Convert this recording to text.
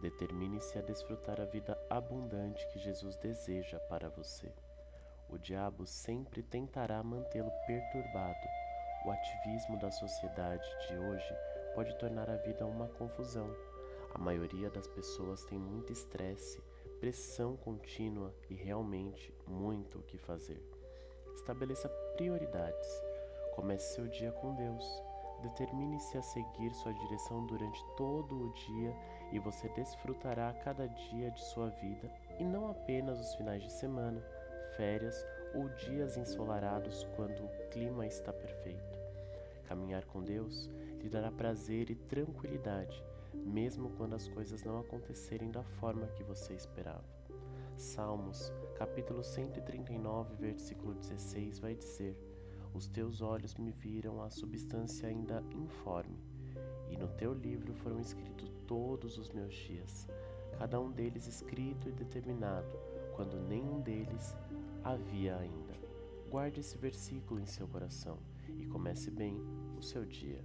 Determine-se a desfrutar a vida abundante que Jesus deseja para você. O diabo sempre tentará mantê-lo perturbado. O ativismo da sociedade de hoje pode tornar a vida uma confusão. A maioria das pessoas tem muito estresse, pressão contínua e realmente muito o que fazer. Estabeleça prioridades. Comece seu dia com Deus. Determine-se a seguir sua direção durante todo o dia e você desfrutará cada dia de sua vida e não apenas os finais de semana, férias ou dias ensolarados quando o clima está perfeito. Caminhar com Deus lhe dará prazer e tranquilidade, mesmo quando as coisas não acontecerem da forma que você esperava. Salmos, capítulo 139, versículo 16 vai dizer: os teus olhos me viram a substância ainda informe, e no teu livro foram escritos todos os meus dias, cada um deles escrito e determinado, quando nenhum deles havia ainda. Guarde esse versículo em seu coração e comece bem o seu dia.